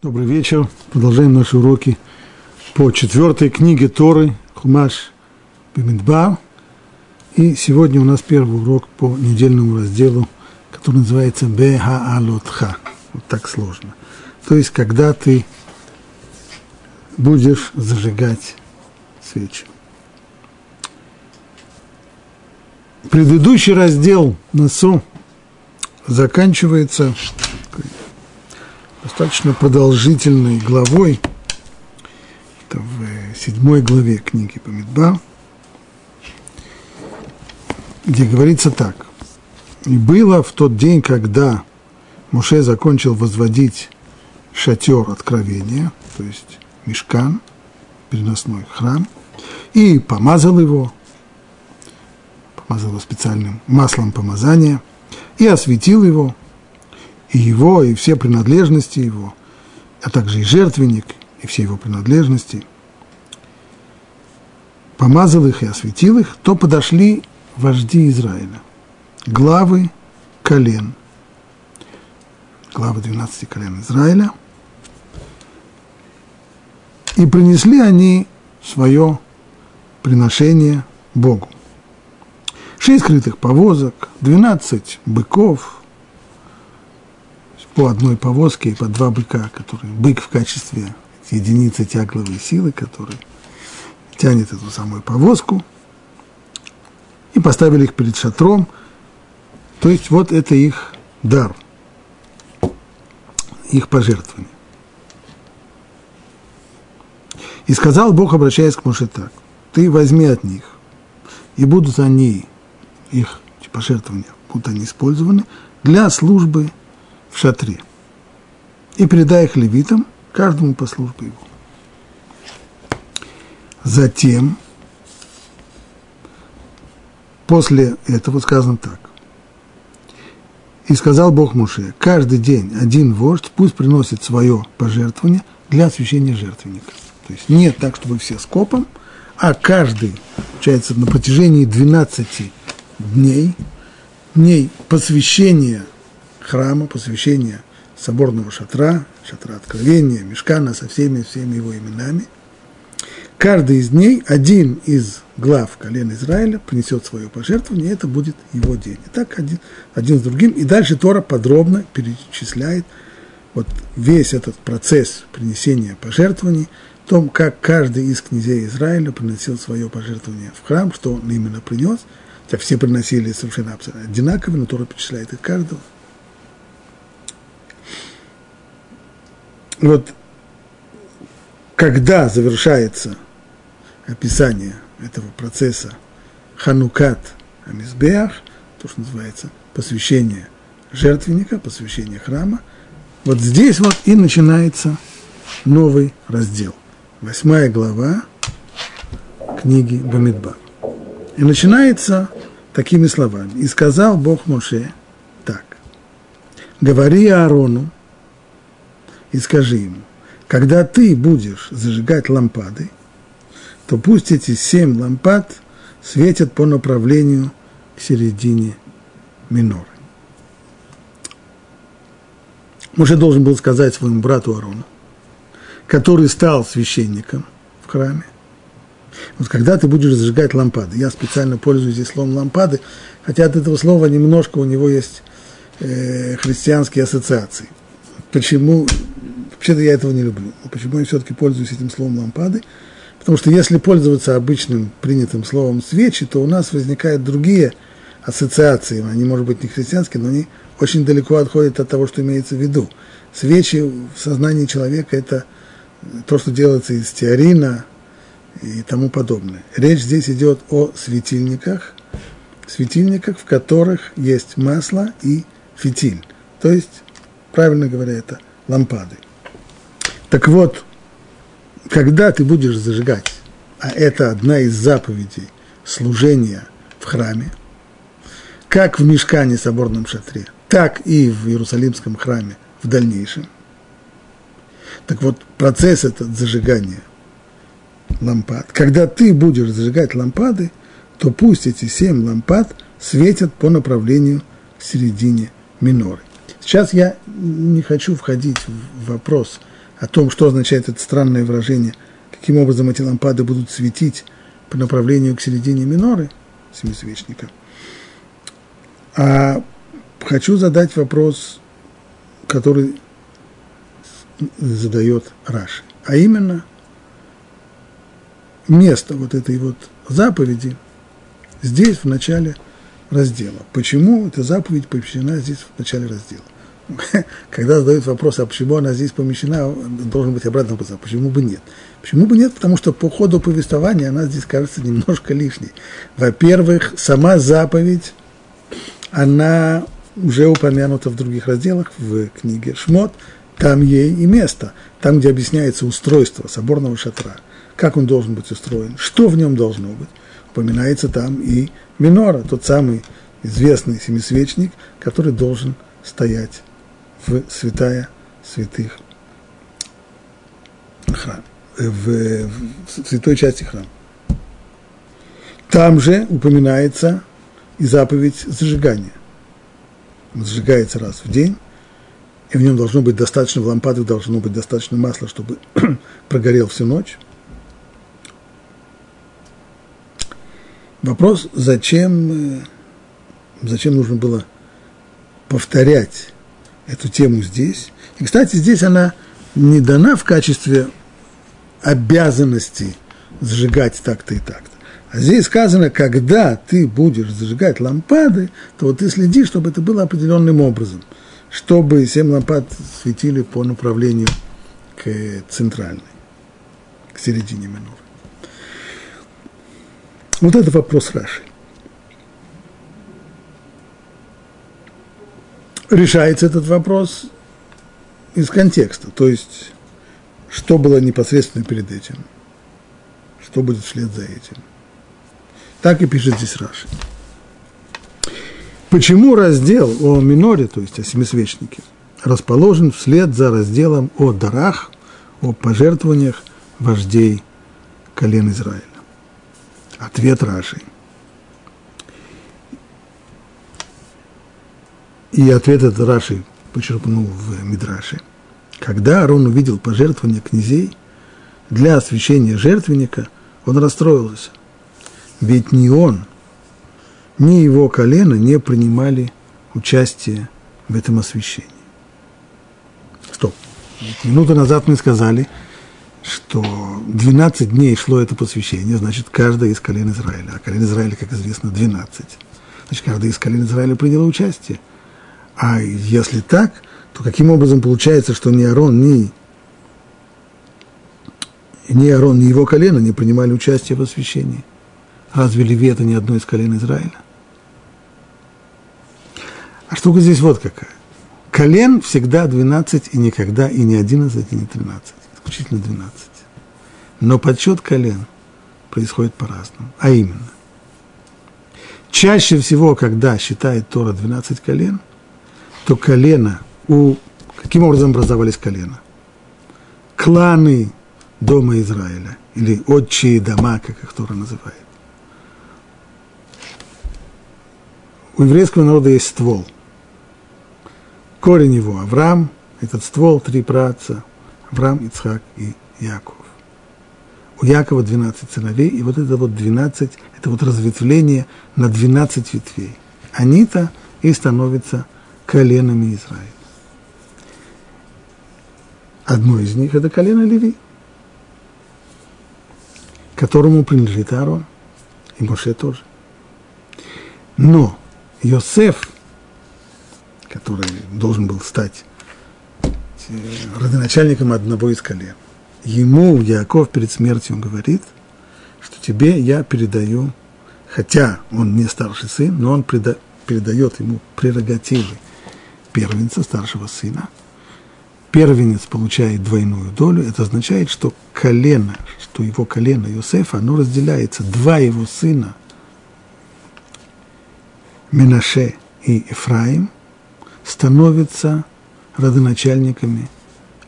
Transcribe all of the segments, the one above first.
Добрый вечер. Продолжаем наши уроки по четвертой книге Торы Хумаш Бемидбар. И сегодня у нас первый урок по недельному разделу, который называется Бехаалотха. Вот так сложно. То есть, когда ты будешь зажигать свечи. Предыдущий раздел Насу заканчивается достаточно продолжительной главой, это в э, седьмой главе книги Бамидба, где говорится так. «И было в тот день, когда Муше закончил возводить шатер откровения, то есть мешкан, переносной храм, и помазал его, помазал его специальным маслом помазания, и осветил его – и его, и все принадлежности его, а также и жертвенник, и все его принадлежности, помазал их и осветил их, то подошли вожди Израиля, главы колен, главы 12 колен Израиля, и принесли они свое приношение Богу. Шесть скрытых повозок, 12 быков – по одной повозке и по два быка, которые бык в качестве единицы тягловой силы, который тянет эту самую повозку, и поставили их перед шатром. То есть вот это их дар, их пожертвование. И сказал Бог, обращаясь к Моше так, ты возьми от них, и будут они, их пожертвования, будут они использованы для службы в шатре. И передай их левитам, каждому по службе его. Затем, после этого сказано так. И сказал Бог Муше, каждый день один вождь пусть приносит свое пожертвование для освящения жертвенника. То есть нет так, чтобы все скопом, а каждый, получается, на протяжении 12 дней, дней посвящения храма, посвящения соборного шатра, шатра откровения, мешкана со всеми, всеми его именами. Каждый из дней один из глав колен Израиля принесет свое пожертвование, и это будет его день. И так один, один с другим. И дальше Тора подробно перечисляет вот весь этот процесс принесения пожертвований, о том, как каждый из князей Израиля приносил свое пожертвование в храм, что он именно принес. Хотя все приносили совершенно одинаково, но Тора перечисляет их каждого. Вот когда завершается описание этого процесса Ханукат Амизбеах, то, что называется посвящение жертвенника, посвящение храма, вот здесь вот и начинается новый раздел. Восьмая глава книги Бамидба. И начинается такими словами. «И сказал Бог Моше так, говори Аарону, и скажи ему, когда ты будешь зажигать лампады, то пусть эти семь лампад светят по направлению к середине миноры. Муж должен был сказать своему брату Арону, который стал священником в храме, вот когда ты будешь зажигать лампады, я специально пользуюсь здесь словом лампады, хотя от этого слова немножко у него есть э, христианские ассоциации. Почему Вообще-то я этого не люблю. Но почему я все-таки пользуюсь этим словом лампады? Потому что если пользоваться обычным принятым словом свечи, то у нас возникают другие ассоциации. Они, может быть, не христианские, но они очень далеко отходят от того, что имеется в виду. Свечи в сознании человека – это то, что делается из теорина и тому подобное. Речь здесь идет о светильниках, светильниках, в которых есть масло и фитиль. То есть, правильно говоря, это лампады. Так вот, когда ты будешь зажигать, а это одна из заповедей служения в храме, как в мешкане соборном шатре, так и в Иерусалимском храме в дальнейшем. Так вот, процесс этот зажигания лампад, когда ты будешь зажигать лампады, то пусть эти семь лампад светят по направлению к середине миноры. Сейчас я не хочу входить в вопрос – о том, что означает это странное выражение, каким образом эти лампады будут светить по направлению к середине миноры семисвечника. А хочу задать вопрос, который задает Раши, а именно место вот этой вот заповеди здесь, в начале раздела. Почему эта заповедь помещена здесь, в начале раздела? Когда задают вопрос, а почему она здесь помещена, должен быть обратный вопрос, а почему бы нет? Почему бы нет? Потому что по ходу повествования она здесь кажется немножко лишней. Во-первых, сама заповедь, она уже упомянута в других разделах, в книге Шмот, там ей и место, там, где объясняется устройство соборного шатра, как он должен быть устроен, что в нем должно быть. Упоминается там и минора, тот самый известный семисвечник, который должен стоять в святая святых храм, э, в, в святой части храма. Там же упоминается и заповедь зажигания. Он зажигается раз в день, и в нем должно быть достаточно, в лампадах должно быть достаточно масла, чтобы прогорел всю ночь. Вопрос, зачем, э, зачем нужно было повторять эту тему здесь. И, кстати, здесь она не дана в качестве обязанности зажигать так-то и так-то. А здесь сказано, когда ты будешь зажигать лампады, то вот ты следи, чтобы это было определенным образом, чтобы семь лампад светили по направлению к центральной, к середине миноры. Вот это вопрос Раши. Решается этот вопрос из контекста, то есть что было непосредственно перед этим, что будет вслед за этим. Так и пишет здесь Раши. Почему раздел о миноре, то есть о семисвечнике, расположен вслед за разделом о дарах, о пожертвованиях вождей колен Израиля? Ответ Раши – И ответ этот Раши почерпнул в Мидраше. Когда Арон увидел пожертвования князей для освящения жертвенника, он расстроился. Ведь ни он, ни его колено не принимали участие в этом освящении. Стоп. Минуту назад мы сказали, что 12 дней шло это посвящение, значит, каждое из колен Израиля. А колен Израиля, как известно, 12. Значит, каждый из колен Израиля принял участие. А если так, то каким образом получается, что ни Арон, ни, ни Арон, ни его колено не принимали участие в освящении? Разве Леви это не одно из колен Израиля? А штука здесь вот какая. Колен всегда 12 и никогда и не 11 и не 13. Исключительно 12. Но подсчет колен происходит по-разному. А именно, чаще всего, когда считает Тора 12 колен, то колено у... Каким образом образовались колена? Кланы дома Израиля, или отчие дома, как их Тора называет. У еврейского народа есть ствол. Корень его Авраам, этот ствол, три праца, Авраам, Ицхак и Яков. У Якова 12 сыновей, и вот это вот 12, это вот разветвление на 12 ветвей. Они-то и становятся коленами Израиля. Одно из них – это колено Леви, которому принадлежит Аарон, и Моше тоже. Но Йосеф, который должен был стать э, родоначальником одного из колен, ему Яков перед смертью говорит, что тебе я передаю, хотя он не старший сын, но он передает ему прерогативы первенца, старшего сына. Первенец получает двойную долю. Это означает, что колено, что его колено Иосифа, оно разделяется. Два его сына, Менаше и Ефраим, становятся родоначальниками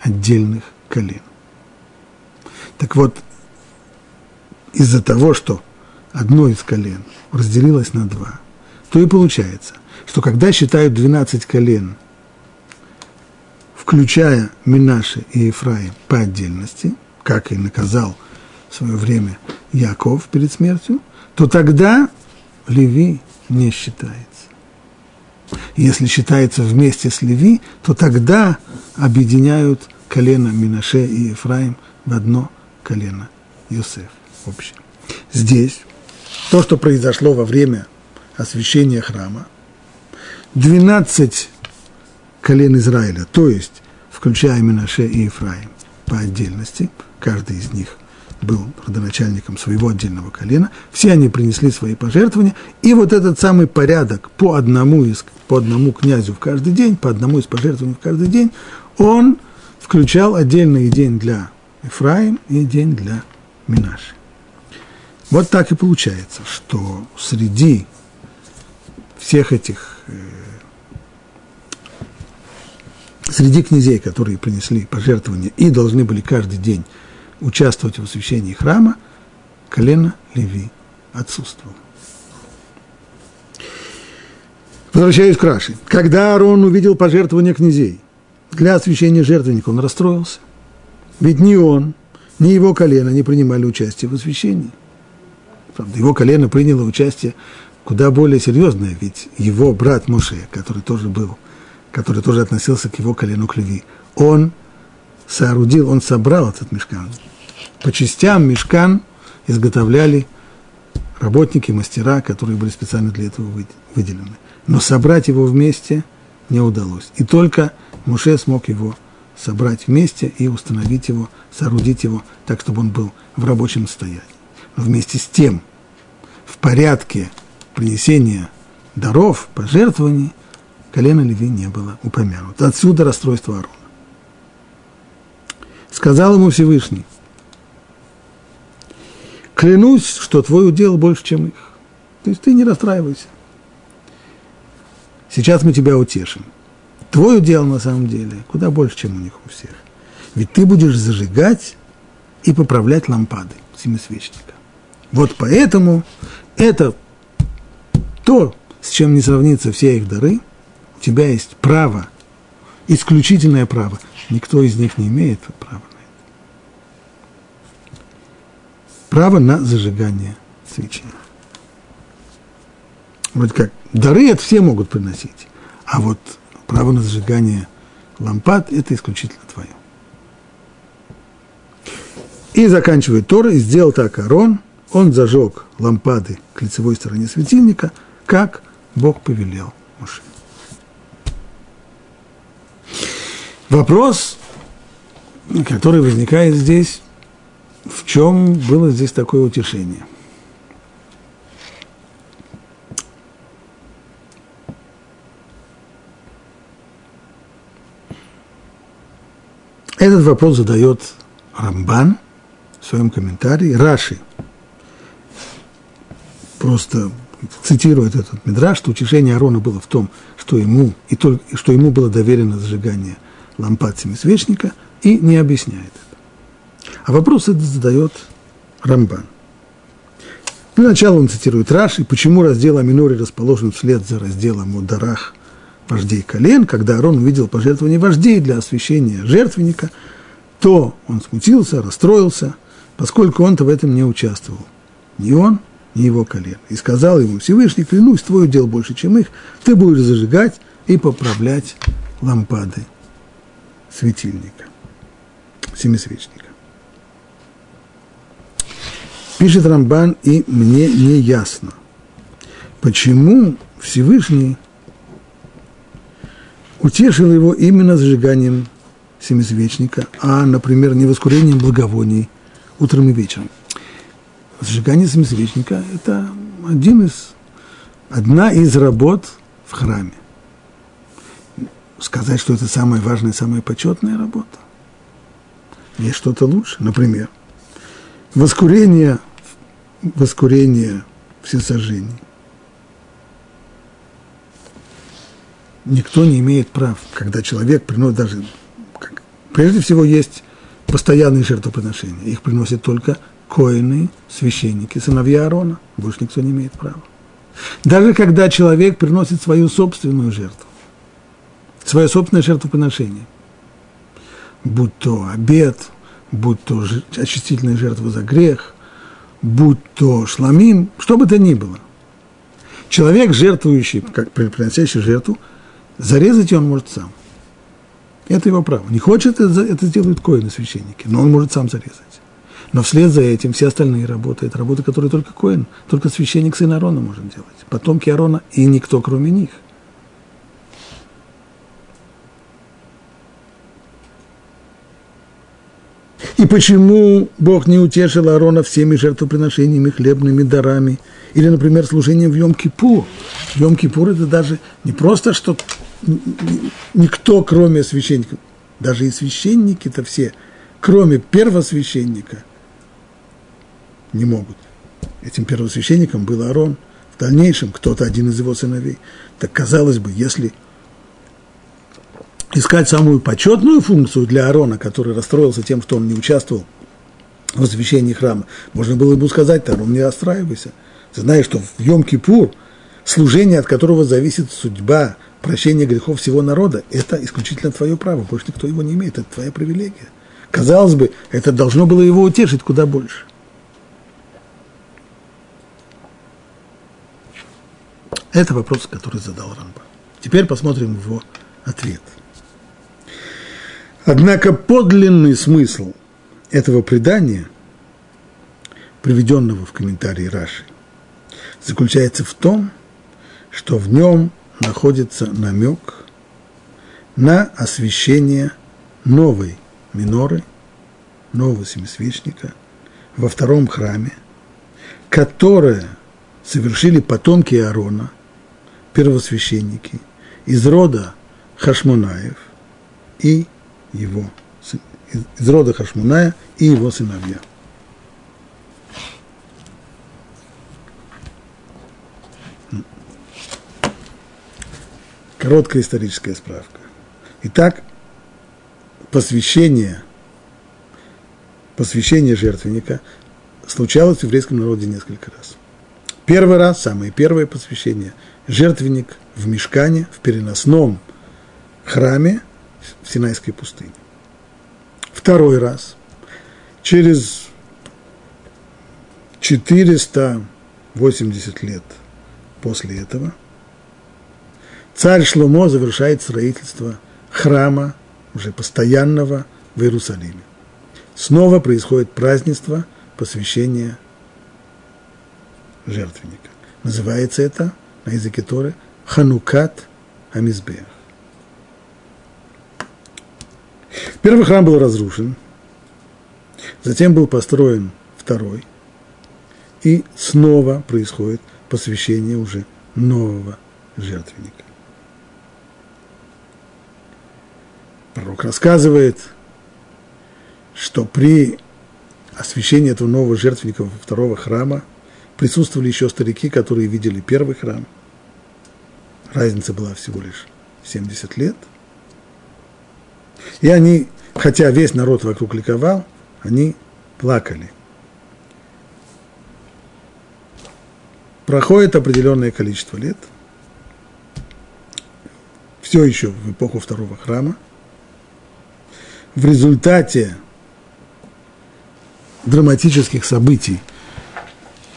отдельных колен. Так вот, из-за того, что одно из колен разделилось на два, то и получается, что когда считают 12 колен, включая Минаши и Ефраим по отдельности, как и наказал в свое время Яков перед смертью, то тогда Леви не считается. Если считается вместе с Леви, то тогда объединяют колено Минаше и Ефраим в одно колено Йосеф общее. Здесь то, что произошло во время освящения храма, 12 колен Израиля, то есть включая Минаше и Ефраим по отдельности, каждый из них был родоначальником своего отдельного колена, все они принесли свои пожертвования, и вот этот самый порядок по одному, из, по одному князю в каждый день, по одному из пожертвований в каждый день, он включал отдельный день для Ефраим и день для Минаши. Вот так и получается, что среди всех этих, э, среди князей, которые принесли пожертвования и должны были каждый день участвовать в освящении храма, колено Леви отсутствовало. Возвращаюсь к Раши. Когда Аарон увидел пожертвования князей для освящения жертвенника, он расстроился. Ведь ни он, ни его колено не принимали участие в освящении. Правда, его колено приняло участие куда более серьезное, ведь его брат Моше, который тоже был, который тоже относился к его колену к он соорудил, он собрал этот мешкан. По частям мешкан изготовляли работники, мастера, которые были специально для этого выделены. Но собрать его вместе не удалось. И только Муше смог его собрать вместе и установить его, соорудить его так, чтобы он был в рабочем состоянии. Но вместе с тем, в порядке принесения даров, пожертвований, колено Леви не было упомянуто. Отсюда расстройство Аарона. Сказал ему Всевышний, клянусь, что твой удел больше, чем их. То есть ты не расстраивайся. Сейчас мы тебя утешим. Твой удел на самом деле куда больше, чем у них у всех. Ведь ты будешь зажигать и поправлять лампады семисвечника. Вот поэтому это то, с чем не сравнится все их дары, у тебя есть право, исключительное право. Никто из них не имеет права на это. Право на зажигание свечи. Вот как, дары это все могут приносить, а вот право на зажигание лампад – это исключительно твое. И заканчивает Тора, и сделал так Арон, он зажег лампады к лицевой стороне светильника, как Бог повелел Моше. Вопрос, который возникает здесь, в чем было здесь такое утешение – Этот вопрос задает Рамбан в своем комментарии. Раши просто цитирует этот мидраж, что утешение Аарона было в том, что ему, и только, что ему было доверено зажигание лампад семисвечника, и не объясняет это. А вопрос этот задает Рамбан. Для начала он цитирует Раши, почему раздел Аминори расположен вслед за разделом о дарах вождей колен, когда Арон увидел пожертвование вождей для освящения жертвенника, то он смутился, расстроился, поскольку он-то в этом не участвовал. Ни он, ни его колен. И сказал ему, Всевышний, клянусь, твой дел больше, чем их, ты будешь зажигать и поправлять лампады светильника, семисвечника. Пишет Рамбан, и мне не ясно, почему Всевышний – утешил его именно зажиганием семисвечника, а, например, не воскурением благовоний утром и вечером. Зажигание семисвечника – это один из, одна из работ в храме. Сказать, что это самая важная, самая почетная работа. Есть что-то лучше, например, воскурение, воскурение всесожжений – никто не имеет прав, когда человек приносит даже... Прежде всего есть постоянные жертвоприношения. Их приносят только коины, священники, сыновья Аарона. Больше никто не имеет права. Даже когда человек приносит свою собственную жертву, свое собственное жертвоприношение, будь то обед, будь то очистительная жертва за грех, будь то шламим, что бы то ни было. Человек, жертвующий, как приносящий жертву, зарезать ее он может сам. Это его право. Не хочет, это сделают коины священники, но он может сам зарезать. Но вслед за этим все остальные работы, это работы, которые только коин, только священник сын Арона может делать. Потомки Арона и никто, кроме них. И почему Бог не утешил Аарона всеми жертвоприношениями, хлебными дарами? Или, например, служением в Йом-Кипур. Йом-Кипур – это даже не просто, что никто, кроме священника, даже и священники-то все, кроме первосвященника, не могут. Этим первосвященником был Аарон. В дальнейшем кто-то один из его сыновей. Так казалось бы, если искать самую почетную функцию для Аарона, который расстроился тем, что он не участвовал в освящении храма, можно было ему сказать, Аарон, не расстраивайся. Ты знаешь, что в Йом-Кипур, служение, от которого зависит судьба, прощение грехов всего народа, это исключительно твое право, больше никто его не имеет, это твоя привилегия. Казалось бы, это должно было его утешить куда больше. Это вопрос, который задал Рамба. Теперь посмотрим его ответ – Однако подлинный смысл этого предания, приведенного в комментарии Раши, заключается в том, что в нем находится намек на освящение новой миноры, нового семисвечника во втором храме, которое совершили потомки Аарона, первосвященники, из рода Хашмонаев и его, из рода Хашмуная и его сыновья. Короткая историческая справка. Итак, посвящение, посвящение жертвенника случалось в еврейском народе несколько раз. Первый раз, самое первое посвящение, жертвенник в мешкане, в переносном храме – в Синайской пустыне. Второй раз, через 480 лет после этого, царь Шломо завершает строительство храма, уже постоянного, в Иерусалиме. Снова происходит празднество посвящения жертвенника. Называется это на языке Торы Ханукат Амизбех. Первый храм был разрушен, затем был построен второй, и снова происходит посвящение уже нового жертвенника. Пророк рассказывает, что при освящении этого нового жертвенника второго храма присутствовали еще старики, которые видели первый храм. Разница была всего лишь 70 лет – и они, хотя весь народ вокруг ликовал, они плакали. Проходит определенное количество лет, все еще в эпоху второго храма. В результате драматических событий,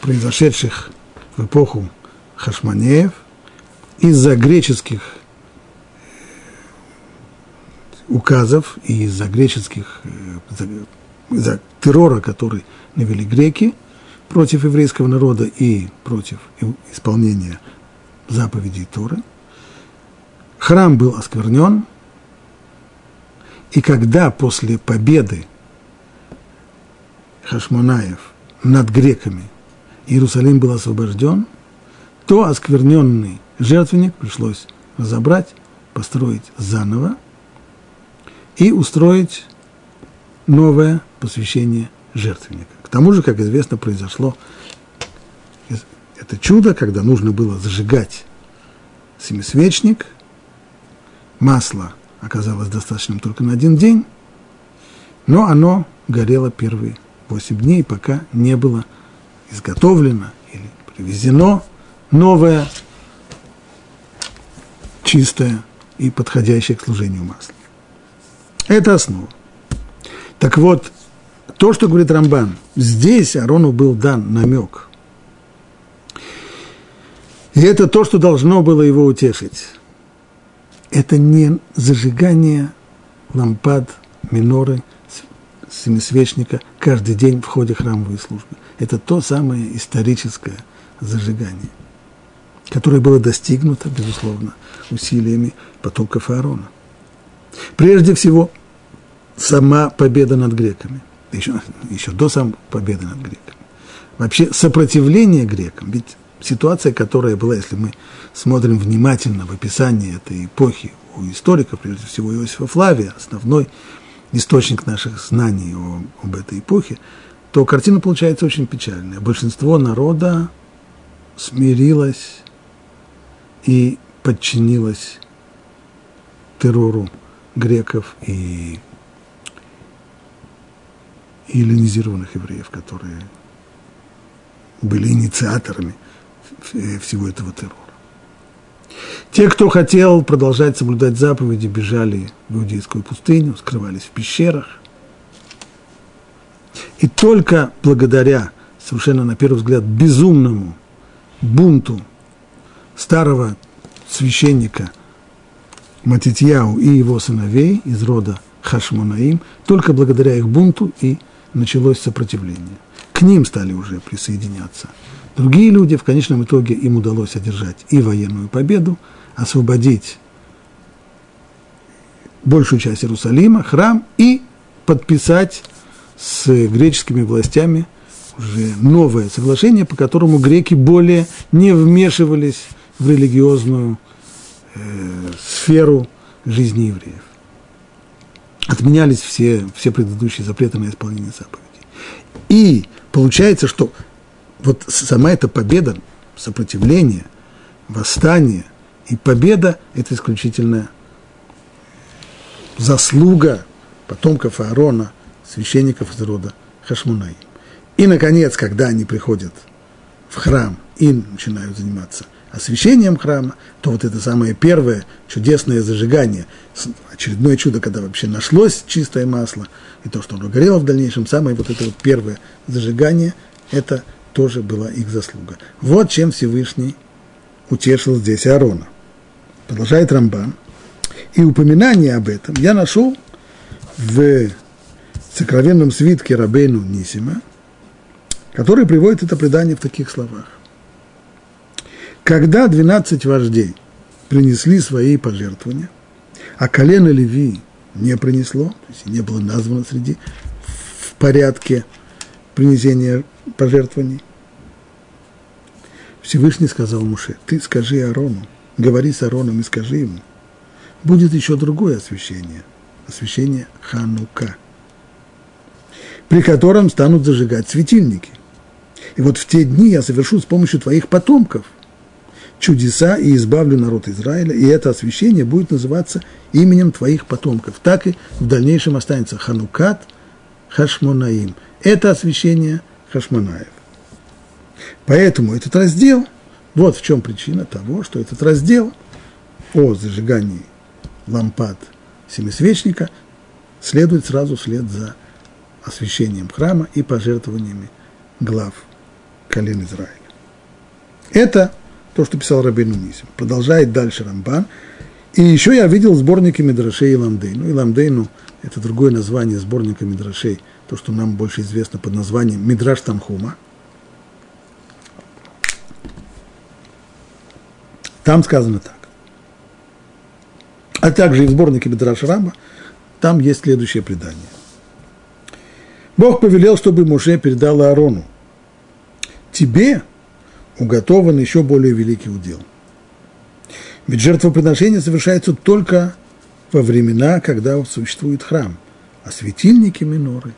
произошедших в эпоху Хашманеев, из-за греческих указов и из-за греческих, э, из-за террора, который навели греки против еврейского народа и против исполнения заповедей Торы, храм был осквернен, и когда после победы Хашмонаев над греками Иерусалим был освобожден, то оскверненный жертвенник пришлось разобрать, построить заново, и устроить новое посвящение жертвенника. К тому же, как известно, произошло это чудо, когда нужно было зажигать семисвечник, масло оказалось достаточным только на один день, но оно горело первые восемь дней, пока не было изготовлено или привезено новое, чистое и подходящее к служению масло. Это основа. Так вот, то, что говорит Рамбан, здесь Арону был дан намек. И это то, что должно было его утешить. Это не зажигание лампад, миноры, семисвечника каждый день в ходе храмовой службы. Это то самое историческое зажигание, которое было достигнуто, безусловно, усилиями потомков Аарона. Прежде всего, сама победа над греками, еще, еще до самой победы над греками. Вообще сопротивление грекам, ведь ситуация, которая была, если мы смотрим внимательно в описании этой эпохи у историков, прежде всего Иосифа Флавия, основной источник наших знаний о, об этой эпохе, то картина получается очень печальная. Большинство народа смирилось и подчинилось террору греков и, эллинизированных евреев, которые были инициаторами всего этого террора. Те, кто хотел продолжать соблюдать заповеди, бежали в иудейскую пустыню, скрывались в пещерах. И только благодаря, совершенно на первый взгляд, безумному бунту старого священника Матитьяу и его сыновей из рода Хашмонаим, только благодаря их бунту и началось сопротивление. К ним стали уже присоединяться другие люди. В конечном итоге им удалось одержать и военную победу, освободить большую часть Иерусалима, храм и подписать с греческими властями уже новое соглашение, по которому греки более не вмешивались в религиозную э, сферу жизни евреев. Отменялись все, все предыдущие запреты на исполнение заповедей. И получается, что вот сама эта победа, сопротивление, восстание и победа – это исключительно заслуга потомков Аарона, священников из рода Хашмунаим. И, наконец, когда они приходят в храм и начинают заниматься освящением храма, то вот это самое первое чудесное зажигание, очередное чудо, когда вообще нашлось чистое масло, и то, что оно горело в дальнейшем, самое вот это вот первое зажигание, это тоже была их заслуга. Вот чем Всевышний утешил здесь Аарона. Продолжает Рамбан. И упоминание об этом я нашел в сокровенном свитке Рабейну Нисима, который приводит это предание в таких словах. Когда 12 вождей принесли свои пожертвования, а колено Леви не принесло, то есть не было названо среди в порядке принесения пожертвований, Всевышний сказал Муше, ты скажи Арону, говори с Ароном и скажи ему, будет еще другое освящение, освящение Ханука, при котором станут зажигать светильники. И вот в те дни я совершу с помощью твоих потомков чудеса и избавлю народ Израиля, и это освящение будет называться именем твоих потомков. Так и в дальнейшем останется Ханукат Хашмонаим. Это освящение Хашмонаев. Поэтому этот раздел, вот в чем причина того, что этот раздел о зажигании лампад семисвечника следует сразу вслед за освящением храма и пожертвованиями глав колен Израиля. Это то, что писал Рабин Нисим. Продолжает дальше Рамбан. И еще я видел сборники Мидрашей и Ламдейну. И Ламдейну – это другое название сборника Мидрашей, то, что нам больше известно под названием Мидраш Тамхума – Там сказано так. А также и в сборнике Бедра Шрама там есть следующее предание. Бог повелел, чтобы Муше передал Аарону. Тебе уготован еще более великий удел. Ведь жертвоприношение совершается только во времена, когда существует храм, а светильники миноры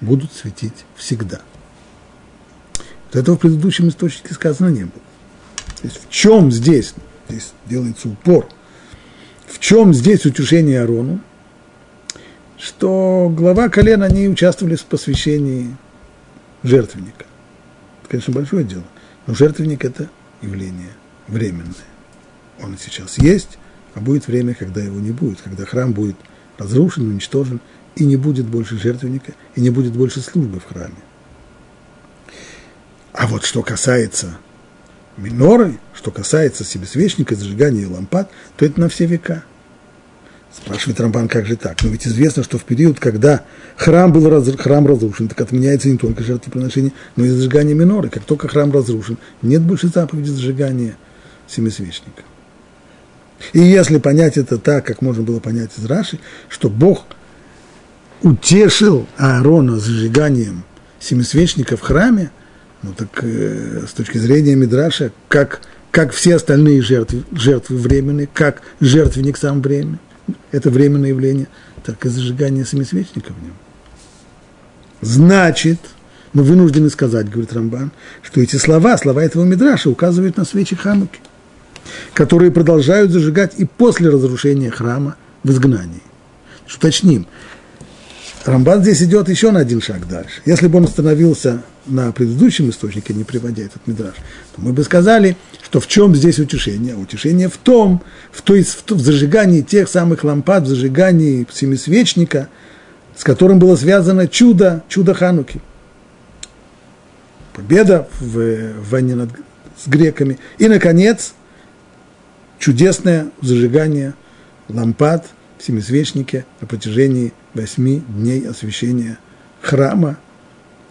будут светить всегда. Вот этого в предыдущем источнике сказано не было. То есть в чем здесь, здесь делается упор, в чем здесь утешение Арону, что глава колена, они участвовали в посвящении жертвенника. Это, конечно, большое дело, но жертвенник – это явление временное. Он сейчас есть, а будет время, когда его не будет, когда храм будет разрушен, уничтожен, и не будет больше жертвенника, и не будет больше службы в храме. А вот что касается миноры, что касается себесвечника, зажигания лампад, то это на все века. Спрашивает Рамбан, как же так? Но ведь известно, что в период, когда храм был раз, храм разрушен, так отменяется не только жертвоприношение, но и зажигание миноры. Как только храм разрушен, нет больше заповеди зажигания семисвечника. И если понять это так, как можно было понять из Раши, что Бог утешил Аарона зажиганием семисвечника в храме, ну так э, с точки зрения Мидраша, как, как все остальные жертвы, жертвы временные, как жертвенник сам временный, это временное явление, так и зажигание семисвечника в нем. Значит, мы вынуждены сказать, говорит Рамбан, что эти слова, слова этого Мидраша указывают на свечи Хануки которые продолжают зажигать и после разрушения храма в изгнании. Уточним, Рамбан здесь идет еще на один шаг дальше. Если бы он остановился на предыдущем источнике, не приводя этот мидраж, то мы бы сказали, что в чем здесь утешение? Утешение в том, в, то есть в, зажигании тех самых лампад, в зажигании семисвечника, с которым было связано чудо, чудо Хануки. Победа в войне над, с греками. И, наконец, чудесное зажигание лампад в Семисвечнике на протяжении восьми дней освящения храма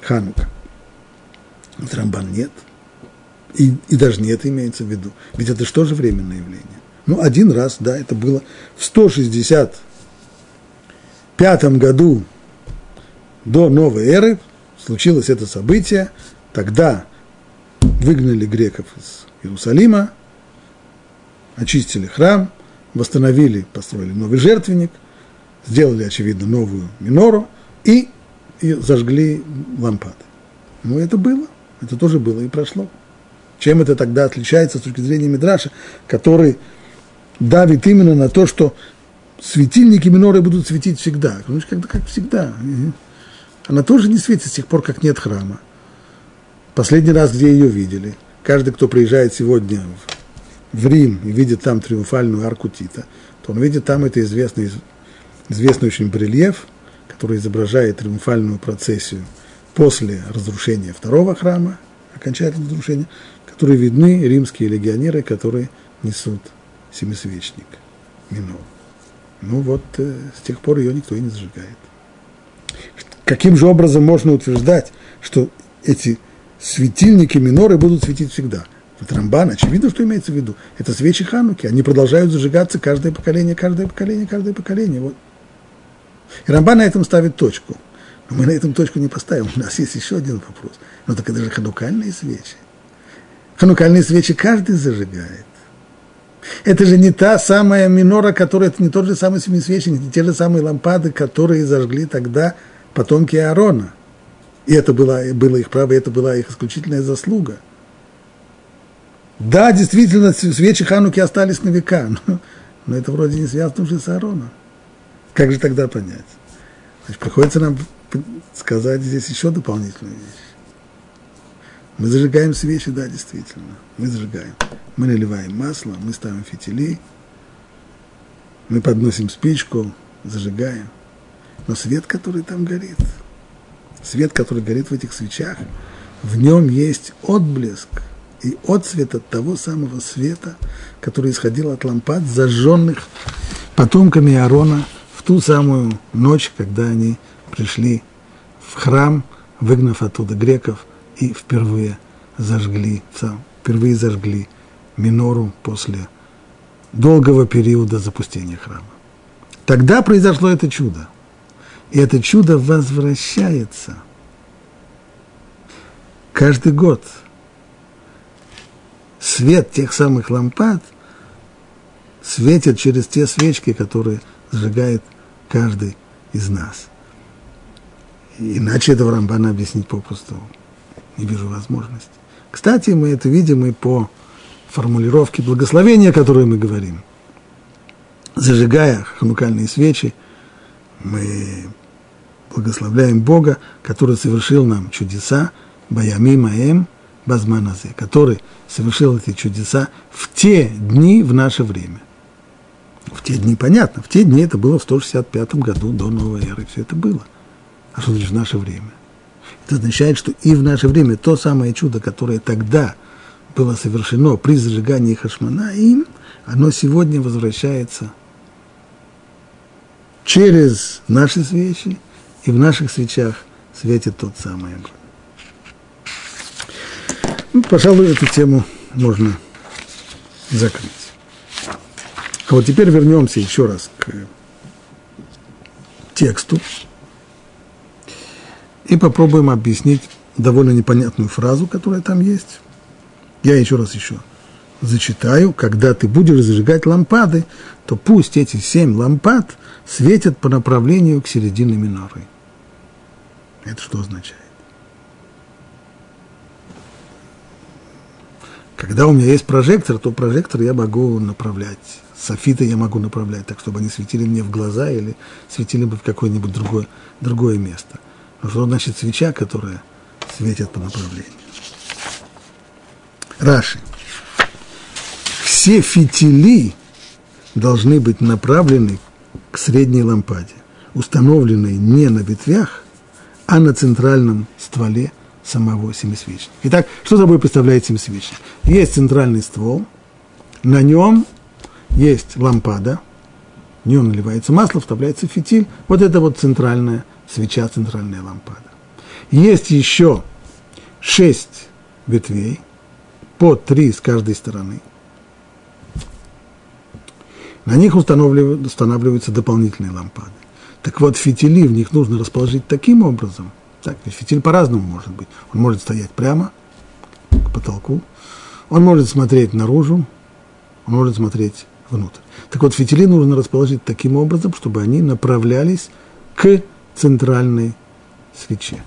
Ханука. Трамбан нет. И, и даже не это имеется в виду. Ведь это что же временное явление? Ну, один раз, да, это было в 165 году до новой эры случилось это событие. Тогда выгнали греков из Иерусалима, очистили храм, восстановили, построили новый жертвенник, сделали, очевидно, новую минору и, и зажгли лампады. Ну, это было, это тоже было и прошло. Чем это тогда отличается с точки зрения Мидраша, который давит именно на то, что светильники миноры будут светить всегда. Ну, как, как всегда. Она тоже не светит с тех пор, как нет храма. Последний раз, где ее видели. Каждый, кто приезжает сегодня в Рим и видит там триумфальную арку Тита, то он видит там это известный, известный очень барельеф, который изображает триумфальную процессию после разрушения второго храма, окончательного разрушения, которые видны римские легионеры, которые несут семисвечник, минор. Ну вот, э, с тех пор ее никто и не зажигает. Каким же образом можно утверждать, что эти светильники миноры будут светить всегда? Вот Рамбан, очевидно, что имеется в виду. Это свечи Хануки. Они продолжают зажигаться каждое поколение, каждое поколение, каждое поколение. Вот. И Рамбан на этом ставит точку. Но мы на этом точку не поставим. У нас есть еще один вопрос. Но так это же ханукальные свечи. Ханукальные свечи каждый зажигает. Это же не та самая минора, которая, это не тот же самый семисвечник, не те же самые лампады, которые зажгли тогда потомки Аарона. И это было, было их право, и это была их исключительная заслуга – да, действительно, свечи Хануки остались на века, но, но это вроде не связано уже с Аароном. Как же тогда понять? Значит, приходится нам сказать здесь еще дополнительную вещь. Мы зажигаем свечи, да, действительно. Мы зажигаем. Мы наливаем масло, мы ставим фитили, мы подносим спичку, зажигаем. Но свет, который там горит, свет, который горит в этих свечах, в нем есть отблеск – и отцвет от того самого света, который исходил от лампад, зажженных потомками Аарона в ту самую ночь, когда они пришли в храм, выгнав оттуда греков, и впервые зажгли, впервые зажгли минору после долгого периода запустения храма. Тогда произошло это чудо. И это чудо возвращается каждый год – свет тех самых лампад светит через те свечки, которые сжигает каждый из нас. Иначе этого Рамбана объяснить попросту не вижу возможности. Кстати, мы это видим и по формулировке благословения, которую мы говорим. Зажигая ханукальные свечи, мы благословляем Бога, который совершил нам чудеса, Баями Маем – Базманазе, который совершил эти чудеса в те дни в наше время. В те дни понятно, в те дни это было в 165 году до новой эры, все это было. А что значит в наше время? Это означает, что и в наше время то самое чудо, которое тогда было совершено при зажигании хашмана, им, оно сегодня возвращается через наши свечи, и в наших свечах светит тот самый огонь. Ну, пожалуй, эту тему можно закрыть. А вот теперь вернемся еще раз к тексту и попробуем объяснить довольно непонятную фразу, которая там есть. Я еще раз еще зачитаю. Когда ты будешь зажигать лампады, то пусть эти семь лампад светят по направлению к середине миноры. Это что означает? Когда у меня есть прожектор, то прожектор я могу направлять. Софиты я могу направлять так, чтобы они светили мне в глаза или светили бы в какое-нибудь другое, другое место. Что значит свеча, которая светит по направлению? Раши. Все фитили должны быть направлены к средней лампаде, установленной не на ветвях, а на центральном стволе самого семисвечника. Итак, что собой представляет семисвечник? Есть центральный ствол, на нем есть лампада, в нее наливается масло, вставляется фитиль. Вот это вот центральная свеча, центральная лампада. Есть еще шесть ветвей, по три с каждой стороны. На них устанавливаются дополнительные лампады. Так вот, фитили в них нужно расположить таким образом. Так, фитиль по-разному может быть. Он может стоять прямо к потолку, он может смотреть наружу, он может смотреть внутрь. Так вот, фитили нужно расположить таким образом, чтобы они направлялись к центральной свече,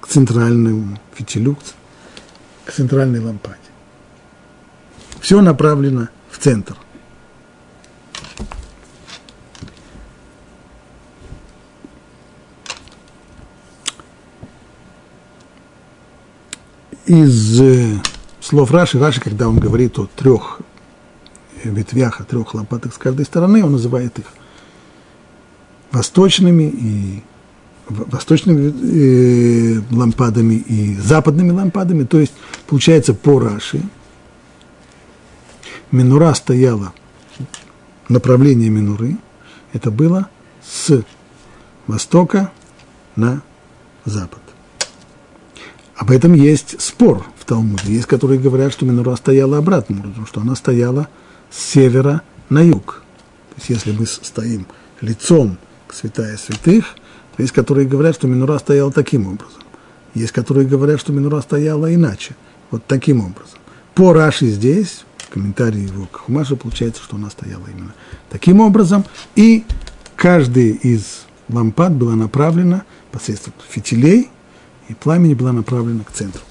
к центральному фитилю, к центральной лампаде. Все направлено в центр – из э, слов Раши, Раши, когда он говорит о трех ветвях, о трех лопатах с каждой стороны, он называет их восточными и восточными э, лампадами и западными лампадами. То есть, получается, по Раши Минура стояла, направление Минуры, это было с востока на запад. Об этом есть спор в Талмуде. Есть, которые говорят, что Минура стояла обратным образом, что она стояла с севера на юг. То есть, если мы стоим лицом святая святых, есть, которые говорят, что Минура стояла таким образом. Есть, которые говорят, что Минура стояла иначе, вот таким образом. По Раши здесь, комментарии его к Хумашу, получается, что она стояла именно таким образом, и каждый из лампад была направлена посредством фитилей – и пламени была направлена к центру.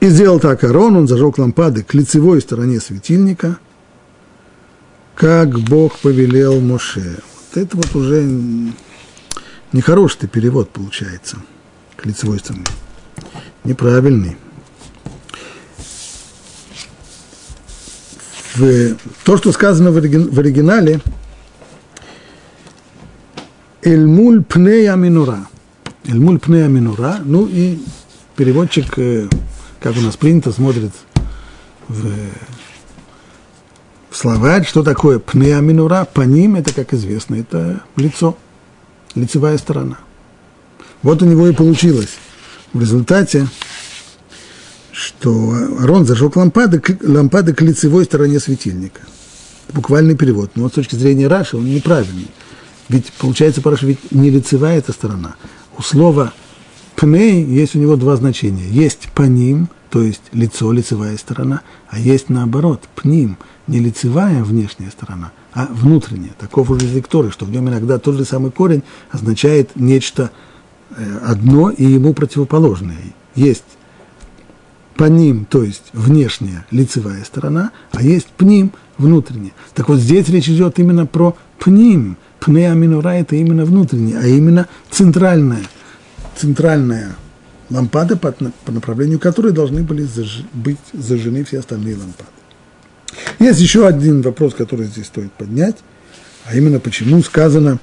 И сделал так Арон, он зажег лампады к лицевой стороне светильника, как Бог повелел Моше. Вот это вот уже нехороший перевод получается к лицевой. Неправильный. В, то, что сказано в оригинале, Эльмуль пнея минура. Эльмуль пнея минура. Ну и переводчик, э, как у нас принято, смотрит в, в словарь, что такое пнея минура. По ним, это, как известно, это лицо, лицевая сторона. Вот у него и получилось. В результате, что Арон зажег лампады, лампады к лицевой стороне светильника. Буквальный перевод. Но вот с точки зрения Раши он неправильный. Ведь получается, Параша, ведь не лицевая эта сторона. У слова пней есть у него два значения. Есть паним, то есть лицо, лицевая сторона, а есть наоборот, пним, не лицевая внешняя сторона, а внутренняя. Таков уже язык Торы, что в нем иногда тот же самый корень означает нечто э, одно и ему противоположное. Есть паним, то есть внешняя лицевая сторона, а есть пним, внутренняя. Так вот здесь речь идет именно про пним, Пнея минура – это именно внутренняя, а именно центральная, центральная лампада, по, по направлению которой должны были заж, быть зажжены все остальные лампады. Есть еще один вопрос, который здесь стоит поднять, а именно почему сказано,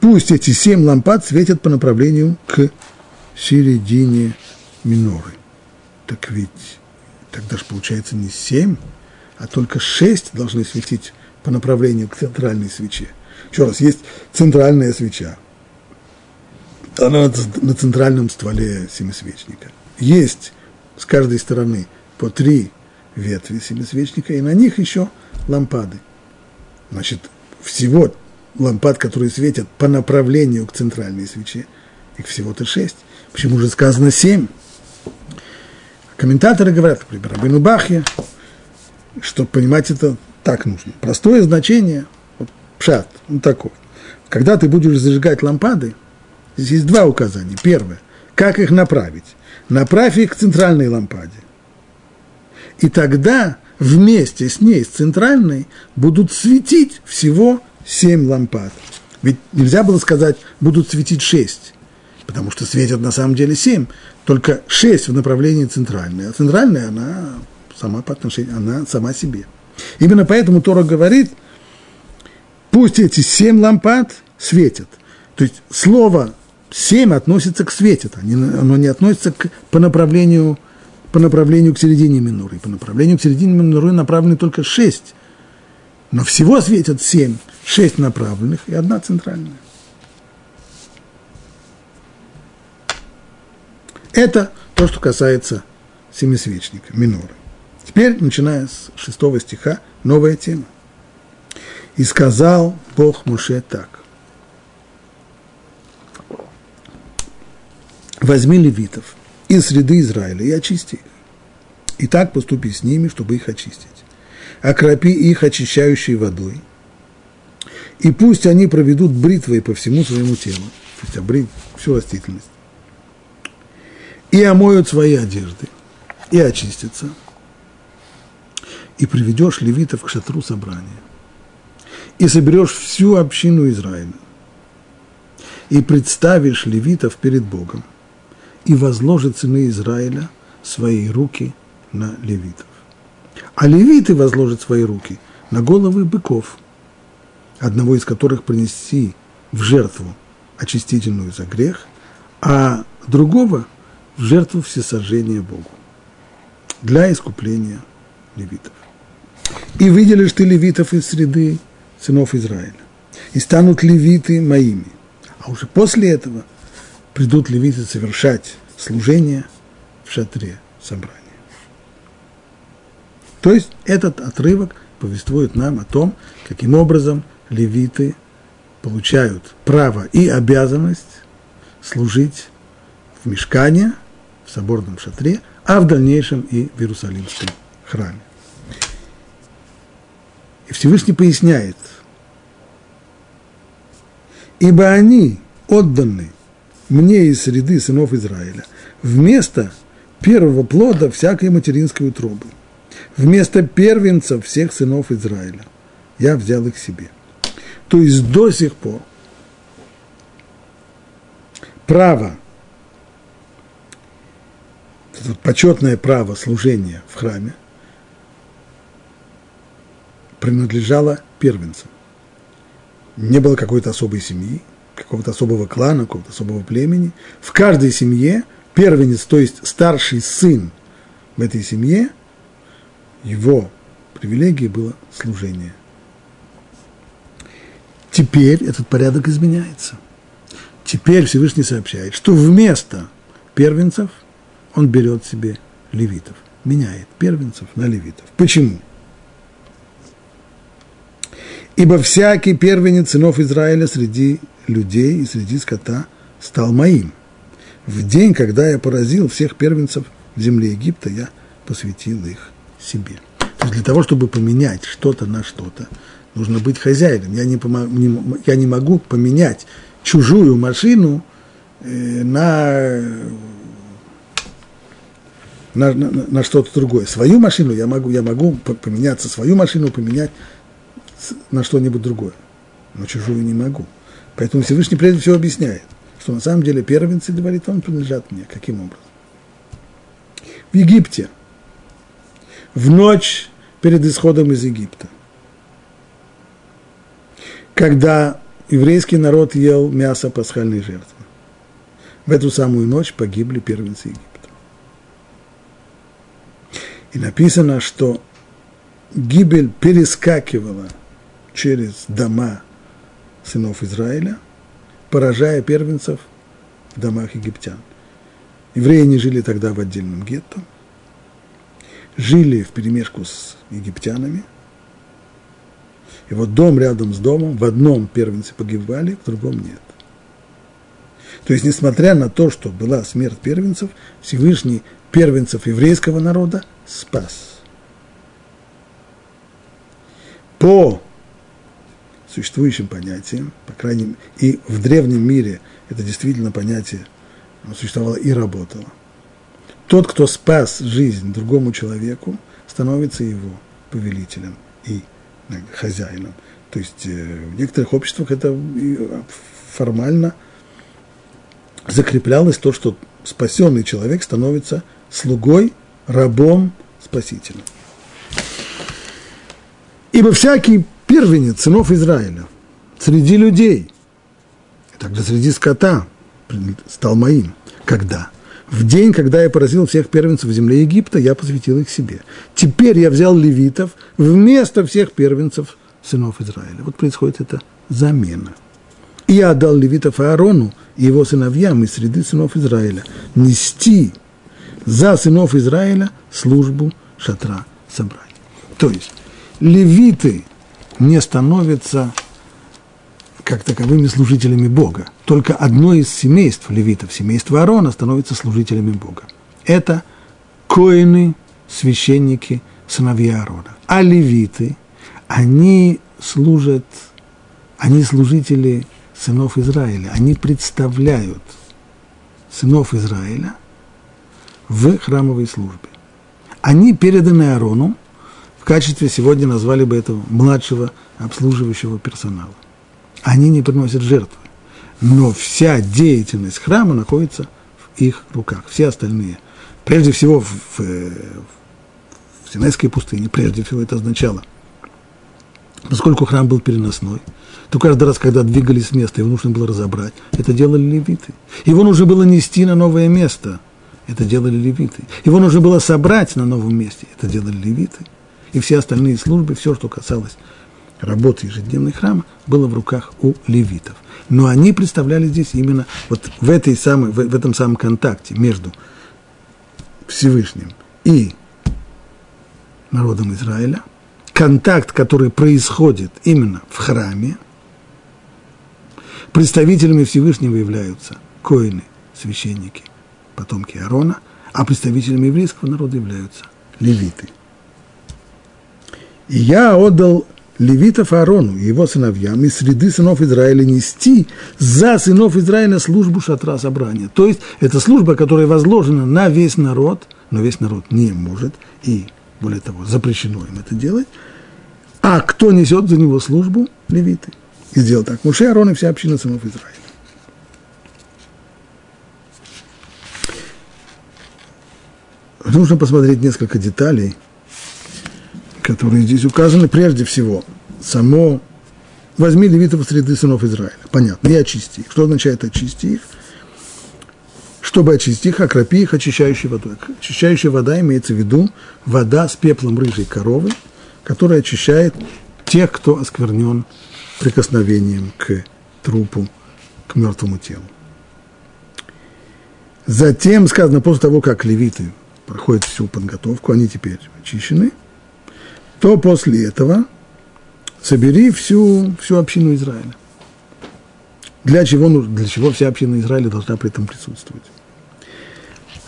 пусть эти семь лампад светят по направлению к середине миноры. Так ведь тогда же получается не семь, а только шесть должны светить по направлению к центральной свече. Еще раз, есть центральная свеча. Она на центральном стволе семисвечника. Есть с каждой стороны по три ветви семисвечника, и на них еще лампады. Значит, всего лампад, которые светят по направлению к центральной свече, их всего-то шесть. Почему же сказано семь? Комментаторы говорят, например, Рабину Бахья, что понимать это так нужно. Простое значение, вот, пшат, ну такой. Когда ты будешь зажигать лампады, здесь два указания. Первое, как их направить. Направь их к центральной лампаде. И тогда вместе с ней, с центральной, будут светить всего семь лампад. Ведь нельзя было сказать, будут светить шесть, потому что светят на самом деле семь, только шесть в направлении центральной, а центральная она сама по отношению, она сама себе. Именно поэтому Тора говорит, пусть эти семь лампад светят. То есть слово семь относится к светит, оно не относится к, по направлению по направлению к середине миноры. По направлению к середине миноры направлены только шесть. Но всего светят семь, шесть направленных и одна центральная. Это то, что касается семисвечника, миноры. Теперь, начиная с шестого стиха, новая тема. «И сказал Бог Муше так. Возьми левитов из среды Израиля и очисти их. И так поступи с ними, чтобы их очистить. Окропи их очищающей водой. И пусть они проведут бритвой по всему своему телу. Пусть обрит всю растительность. И омоют свои одежды. И очистятся – и приведешь левитов к шатру собрания, и соберешь всю общину Израиля, и представишь левитов перед Богом, и возложит сыны Израиля свои руки на левитов. А левиты возложат свои руки на головы быков, одного из которых принести в жертву очистительную за грех, а другого в жертву всесожжения Богу для искупления левитов. И выделишь ты левитов из среды сынов Израиля. И станут левиты моими. А уже после этого придут левиты совершать служение в шатре собрания. То есть этот отрывок повествует нам о том, каким образом левиты получают право и обязанность служить в мешкане, в соборном шатре, а в дальнейшем и в Иерусалимском храме. И Всевышний поясняет, ибо они отданы мне из среды сынов Израиля вместо первого плода всякой материнской утробы, вместо первенца всех сынов Израиля. Я взял их себе. То есть до сих пор право, почетное право служения в храме – принадлежала первенцам. Не было какой-то особой семьи, какого-то особого клана, какого-то особого племени. В каждой семье первенец, то есть старший сын в этой семье, его привилегией было служение. Теперь этот порядок изменяется. Теперь Всевышний сообщает, что вместо первенцев он берет себе левитов, меняет первенцев на левитов. Почему? Ибо всякий первенец сынов Израиля среди людей и среди скота стал моим. В день, когда я поразил всех первенцев в земле Египта, я посвятил их себе. То есть для того, чтобы поменять что-то на что-то, нужно быть хозяином. Я не, не, я не могу поменять чужую машину э, на, на, на, на что-то другое. Свою машину я могу, я могу поменяться, свою машину поменять на что-нибудь другое. Но чужую не могу. Поэтому Всевышний прежде всего объясняет, что на самом деле первенцы, говорит он, принадлежат мне. Каким образом? В Египте, в ночь перед исходом из Египта, когда еврейский народ ел мясо пасхальной жертвы, в эту самую ночь погибли первенцы Египта. И написано, что гибель перескакивала через дома сынов Израиля, поражая первенцев в домах египтян. Евреи не жили тогда в отдельном гетто, жили в перемешку с египтянами. И вот дом рядом с домом, в одном первенцы погибали, в другом нет. То есть, несмотря на то, что была смерть первенцев, Всевышний первенцев еврейского народа спас. По существующим понятиям, по крайней мере, и в древнем мире это действительно понятие существовало и работало. Тот, кто спас жизнь другому человеку, становится его повелителем и хозяином. То есть э, в некоторых обществах это формально закреплялось то, что спасенный человек становится слугой, рабом, спасителем. Ибо всякий первенец сынов Израиля среди людей, также среди скота, стал моим. Когда? В день, когда я поразил всех первенцев в земле Египта, я посвятил их себе. Теперь я взял левитов вместо всех первенцев сынов Израиля. Вот происходит эта замена. И я отдал левитов Аарону и его сыновьям из среды сынов Израиля нести за сынов Израиля службу шатра собрания. То есть левиты не становятся как таковыми служителями Бога. Только одно из семейств левитов, семейство Аарона, становится служителями Бога. Это коины, священники, сыновья Аарона. А левиты, они служат, они служители сынов Израиля. Они представляют сынов Израиля в храмовой службе. Они переданы Аарону, качестве сегодня назвали бы этого младшего обслуживающего персонала. Они не приносят жертвы, но вся деятельность храма находится в их руках, все остальные. Прежде всего в, в, в Синайской пустыне, прежде всего это означало, поскольку храм был переносной, то каждый раз, когда двигались с места, его нужно было разобрать. Это делали левиты. Его нужно было нести на новое место. Это делали левиты. Его нужно было собрать на новом месте. Это делали левиты. И все остальные службы, все, что касалось работы ежедневной храма, было в руках у левитов. Но они представляли здесь именно вот в, этой самой, в, в этом самом контакте между Всевышним и народом Израиля, контакт, который происходит именно в храме, Представителями Всевышнего являются коины, священники, потомки Аарона, а представителями еврейского народа являются левиты. И я отдал левитов Аарону и его сыновьям из среды сынов Израиля нести за сынов Израиля службу шатра собрания. То есть это служба, которая возложена на весь народ, но весь народ не может, и более того, запрещено им это делать. А кто несет за него службу? Левиты и сделал так. Муше, Арон и вся община сынов Израиля. Нужно посмотреть несколько деталей, которые здесь указаны. Прежде всего, само возьми левитов среды сынов Израиля. Понятно, и очисти их. Что означает очисти их? Чтобы очистить их, окропи их очищающей водой. Очищающая вода имеется в виду вода с пеплом рыжей коровы, которая очищает тех, кто осквернен прикосновением к трупу, к мертвому телу. Затем сказано, после того, как левиты проходят всю подготовку, они теперь очищены, то после этого собери всю, всю общину Израиля. Для чего, для чего вся община Израиля должна при этом присутствовать?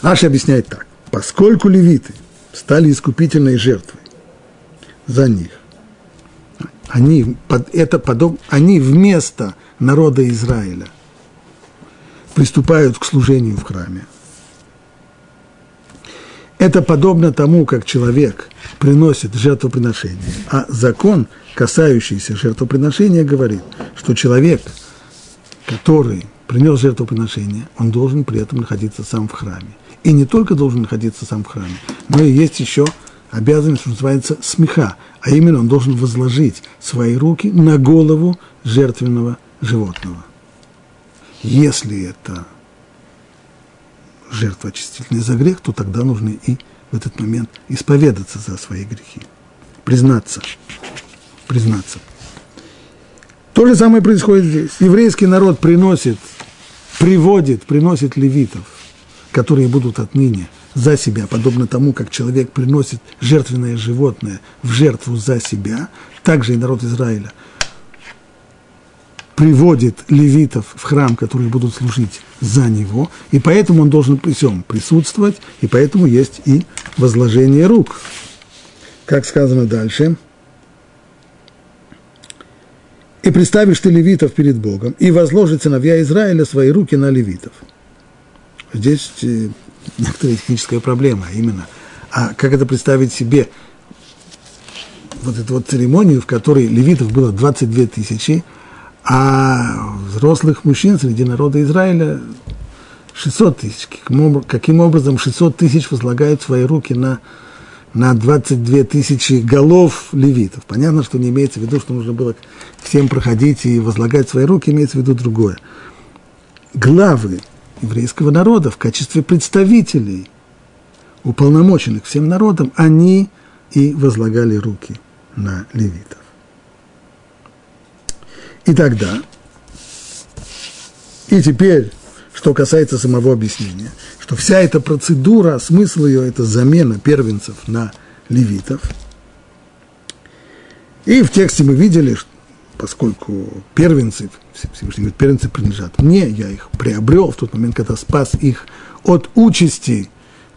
Раши объясняет так. Поскольку левиты стали искупительной жертвой за них, они, это подоб, они вместо народа Израиля приступают к служению в храме. Это подобно тому, как человек приносит жертвоприношение. А закон, касающийся жертвоприношения, говорит, что человек который принес жертвоприношение, он должен при этом находиться сам в храме. И не только должен находиться сам в храме, но и есть еще обязанность, что называется, смеха, а именно он должен возложить свои руки на голову жертвенного животного. Если это жертва очистительная за грех, то тогда нужно и в этот момент исповедаться за свои грехи, признаться, признаться. То же самое происходит здесь. Еврейский народ приносит, приводит, приносит левитов, которые будут отныне за себя, подобно тому, как человек приносит жертвенное животное в жертву за себя, также и народ Израиля приводит левитов в храм, которые будут служить за него, и поэтому он должен при всем присутствовать, и поэтому есть и возложение рук. Как сказано дальше. «И представишь ты левитов перед Богом, и возложит сыновья Израиля свои руки на левитов». Здесь э, некоторая техническая проблема, именно, а как это представить себе вот эту вот церемонию, в которой левитов было 22 тысячи, а взрослых мужчин среди народа Израиля 600 тысяч. Каким образом 600 тысяч возлагают свои руки на, на 22 тысячи голов левитов? Понятно, что не имеется в виду, что нужно было всем проходить и возлагать свои руки, имеется в виду другое. Главы еврейского народа в качестве представителей, уполномоченных всем народом, они и возлагали руки на левитов. И тогда, и теперь, что касается самого объяснения, что вся эта процедура, смысл ее – это замена первенцев на левитов. И в тексте мы видели, что поскольку первенцы, Всевышний говорит, первенцы принадлежат мне, я их приобрел в тот момент, когда спас их от участи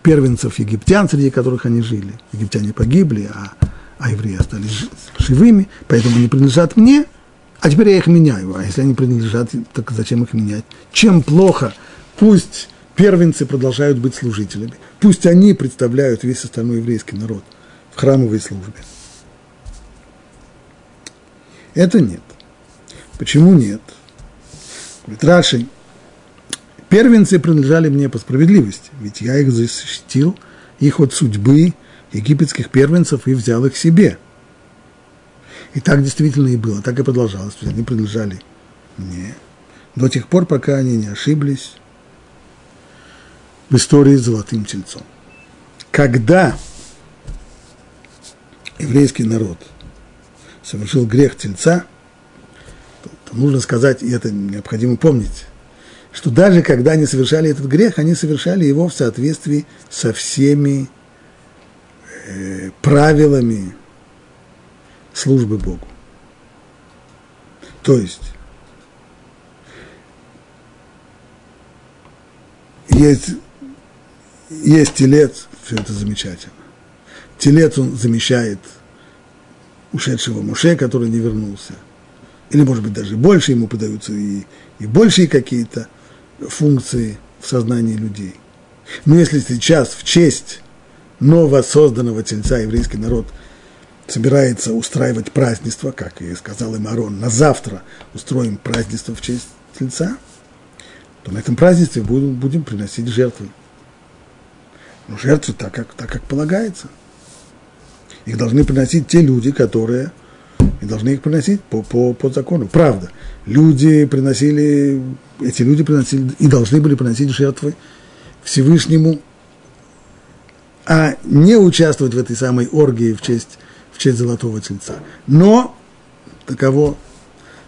первенцев египтян, среди которых они жили. Египтяне погибли, а, а евреи остались живыми, поэтому они принадлежат мне, а теперь я их меняю. А если они принадлежат, так зачем их менять? Чем плохо? Пусть первенцы продолжают быть служителями. Пусть они представляют весь остальной еврейский народ в храмовой службе. Это нет. Почему нет? Говорит, Раши, первенцы принадлежали мне по справедливости, ведь я их защитил, их от судьбы египетских первенцев и взял их себе. И так действительно и было, так и продолжалось. То есть они принадлежали мне до тех пор, пока они не ошиблись в истории с золотым тельцом. Когда еврейский народ – совершил грех тельца, то нужно сказать, и это необходимо помнить, что даже когда они совершали этот грех, они совершали его в соответствии со всеми э, правилами службы Богу. То есть, есть, есть телец, все это замечательно. Телец, он замещает ушедшего Муше, который не вернулся. Или, может быть, даже больше ему подаются и, и большие какие-то функции в сознании людей. Но если сейчас в честь новосозданного тельца еврейский народ собирается устраивать празднество, как и сказал им Арон, на завтра устроим празднество в честь тельца, то на этом празднестве будем, будем приносить жертвы. Но жертвы так, как, так, как полагается – их должны приносить те люди, которые и должны их приносить по, по, по закону. Правда, люди приносили, эти люди приносили и должны были приносить жертвы Всевышнему, а не участвовать в этой самой оргии в честь, честь золотого тельца. Но таково,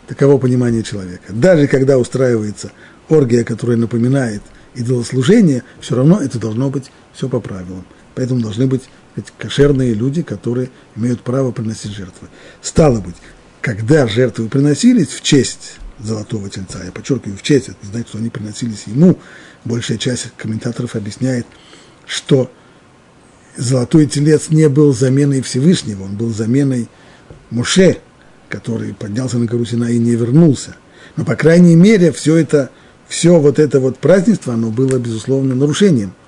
таково понимание человека. Даже когда устраивается оргия, которая напоминает идолослужение, все равно это должно быть все по правилам. Поэтому должны быть эти кошерные люди, которые имеют право приносить жертвы. Стало быть, когда жертвы приносились в честь золотого тельца, я подчеркиваю, в честь, это не значит, что они приносились ему, большая часть комментаторов объясняет, что золотой телец не был заменой Всевышнего, он был заменой Муше, который поднялся на гору Сина и не вернулся. Но, по крайней мере, все это, все вот это вот празднество, оно было, безусловно, нарушением –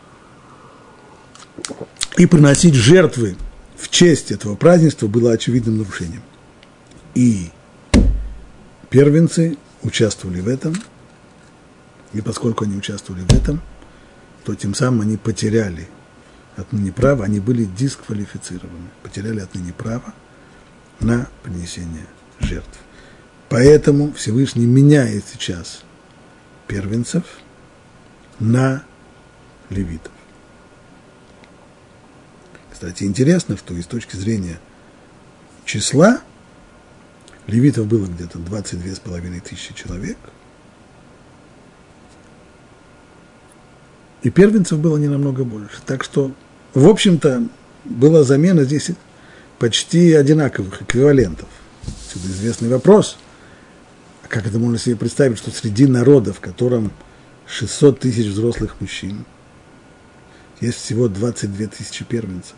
и приносить жертвы в честь этого празднества было очевидным нарушением. И первенцы участвовали в этом, И поскольку они участвовали в этом, то тем самым они потеряли отныне право, они были дисквалифицированы, потеряли отныне право на принесение жертв. Поэтому Всевышний меняет сейчас первенцев на левитов. Кстати, интересно, что и с точки зрения числа левитов было где-то 22,5 тысячи человек, и первенцев было не намного больше. Так что, в общем-то, была замена здесь почти одинаковых эквивалентов. Отсюда известный вопрос, а как это можно себе представить, что среди народа, в котором 600 тысяч взрослых мужчин, есть всего 22 тысячи первенцев.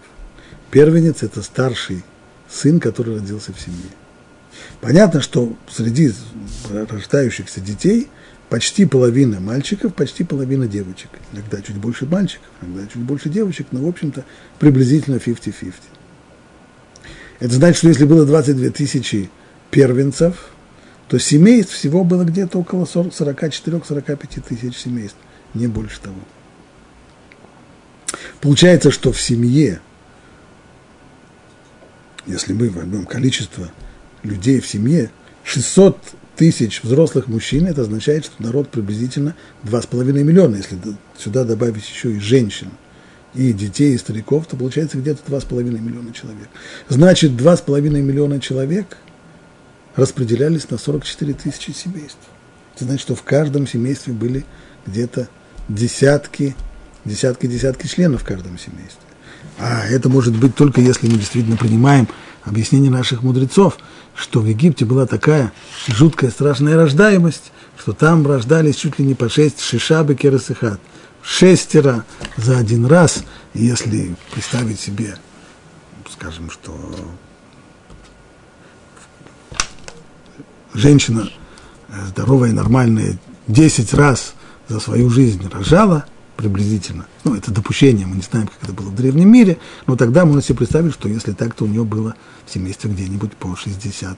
Первенец – это старший сын, который родился в семье. Понятно, что среди рождающихся детей почти половина мальчиков, почти половина девочек. Иногда чуть больше мальчиков, иногда чуть больше девочек, но, в общем-то, приблизительно 50-50. Это значит, что если было 22 тысячи первенцев, то семейств всего было где-то около 44-45 тысяч семейств, не больше того. Получается, что в семье, если мы возьмем количество людей в семье, 600 тысяч взрослых мужчин, это означает, что народ приблизительно 2,5 миллиона. Если сюда добавить еще и женщин, и детей, и стариков, то получается где-то 2,5 миллиона человек. Значит, 2,5 миллиона человек распределялись на 44 тысячи семейств. Это значит, что в каждом семействе были где-то десятки десятки-десятки членов в каждом семействе. А это может быть только если мы действительно принимаем объяснение наших мудрецов, что в Египте была такая жуткая, страшная рождаемость, что там рождались чуть ли не по шесть шишабы керасыхат. Шестеро за один раз. Если представить себе, скажем, что женщина здоровая, нормальная, десять раз за свою жизнь рожала – приблизительно. Ну, это допущение, мы не знаем, как это было в древнем мире, но тогда можно себе представить, что если так, то у нее было в семействе где-нибудь по 60,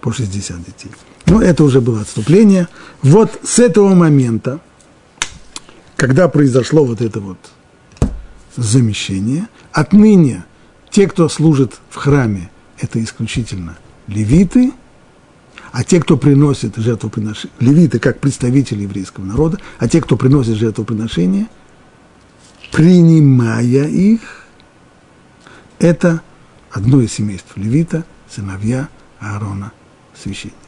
по 60 детей. Но это уже было отступление. Вот с этого момента, когда произошло вот это вот замещение, отныне те, кто служит в храме, это исключительно левиты – а те, кто приносит жертвоприношение, левиты как представители еврейского народа, а те, кто приносит жертвоприношение, принимая их, это одно из семейств левита, сыновья Аарона, священника.